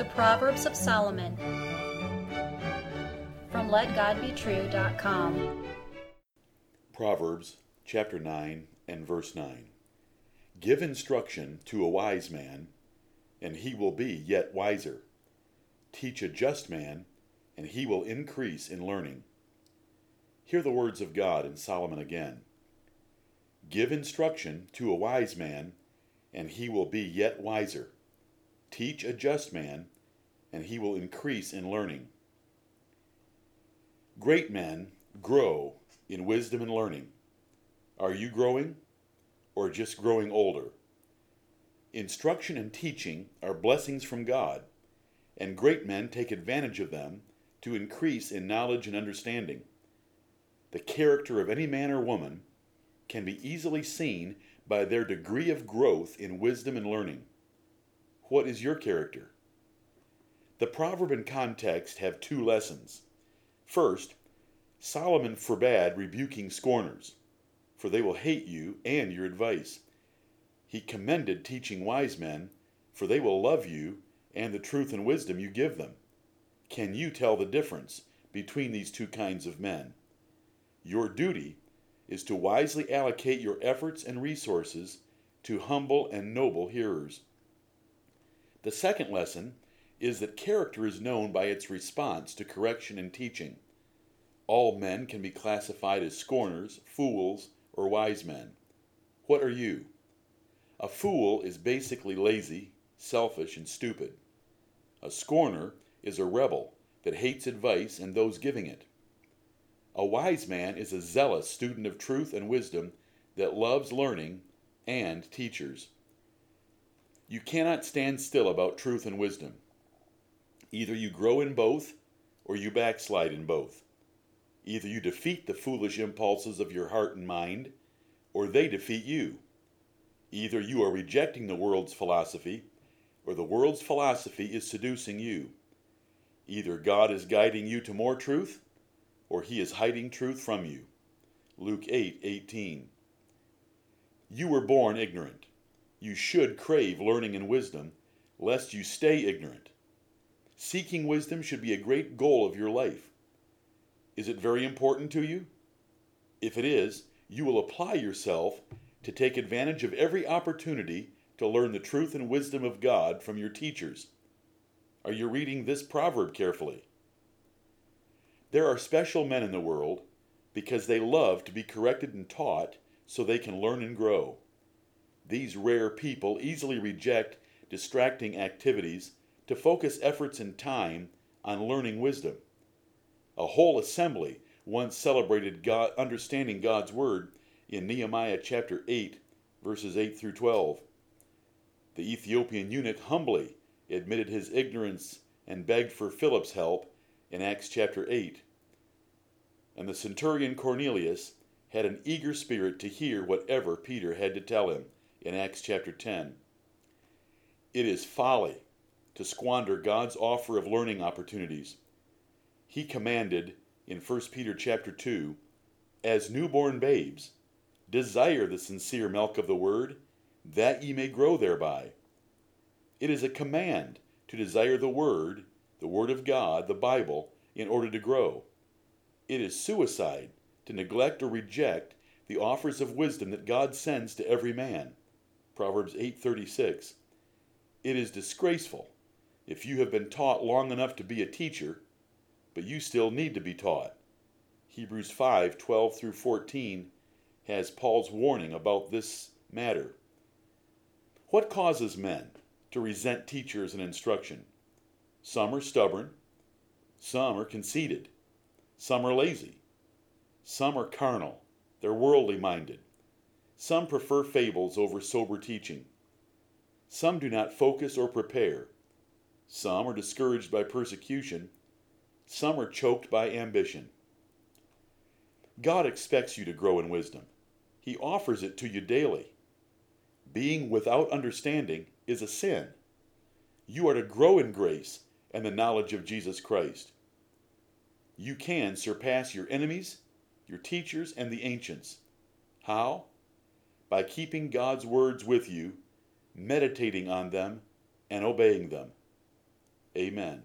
The Proverbs of Solomon from LetGodBetrue.com. Proverbs chapter 9 and verse 9. Give instruction to a wise man, and he will be yet wiser. Teach a just man, and he will increase in learning. Hear the words of God in Solomon again. Give instruction to a wise man, and he will be yet wiser. Teach a just man, and he will increase in learning. Great men grow in wisdom and learning. Are you growing, or just growing older? Instruction and teaching are blessings from God, and great men take advantage of them to increase in knowledge and understanding. The character of any man or woman can be easily seen by their degree of growth in wisdom and learning. What is your character? The proverb and context have two lessons. First, Solomon forbade rebuking scorners, for they will hate you and your advice. He commended teaching wise men, for they will love you and the truth and wisdom you give them. Can you tell the difference between these two kinds of men? Your duty is to wisely allocate your efforts and resources to humble and noble hearers. The second lesson is that character is known by its response to correction and teaching. All men can be classified as scorners, fools, or wise men. What are you? A fool is basically lazy, selfish, and stupid. A scorner is a rebel that hates advice and those giving it. A wise man is a zealous student of truth and wisdom that loves learning and teachers. You cannot stand still about truth and wisdom. Either you grow in both or you backslide in both. Either you defeat the foolish impulses of your heart and mind, or they defeat you. Either you are rejecting the world's philosophy, or the world's philosophy is seducing you. Either God is guiding you to more truth, or he is hiding truth from you. Luke 8 You were born ignorant you should crave learning and wisdom, lest you stay ignorant. Seeking wisdom should be a great goal of your life. Is it very important to you? If it is, you will apply yourself to take advantage of every opportunity to learn the truth and wisdom of God from your teachers. Are you reading this proverb carefully? There are special men in the world because they love to be corrected and taught so they can learn and grow. These rare people easily reject distracting activities to focus efforts and time on learning wisdom. A whole assembly once celebrated God, understanding God's word in Nehemiah chapter 8, verses 8 through 12. The Ethiopian eunuch humbly admitted his ignorance and begged for Philip's help in Acts chapter 8. And the centurion Cornelius had an eager spirit to hear whatever Peter had to tell him in Acts chapter 10. It is folly to squander God's offer of learning opportunities. He commanded in 1 Peter chapter 2, as newborn babes, desire the sincere milk of the word, that ye may grow thereby. It is a command to desire the word, the word of God, the Bible, in order to grow. It is suicide to neglect or reject the offers of wisdom that God sends to every man. Proverbs 8:36. It is disgraceful if you have been taught long enough to be a teacher, but you still need to be taught. Hebrews 5:12 through 14 has Paul's warning about this matter. What causes men to resent teachers and instruction? Some are stubborn, some are conceited, some are lazy, some are carnal, they're worldly minded. Some prefer fables over sober teaching. Some do not focus or prepare. Some are discouraged by persecution. Some are choked by ambition. God expects you to grow in wisdom. He offers it to you daily. Being without understanding is a sin. You are to grow in grace and the knowledge of Jesus Christ. You can surpass your enemies, your teachers, and the ancients. How? By keeping God's words with you, meditating on them, and obeying them. Amen.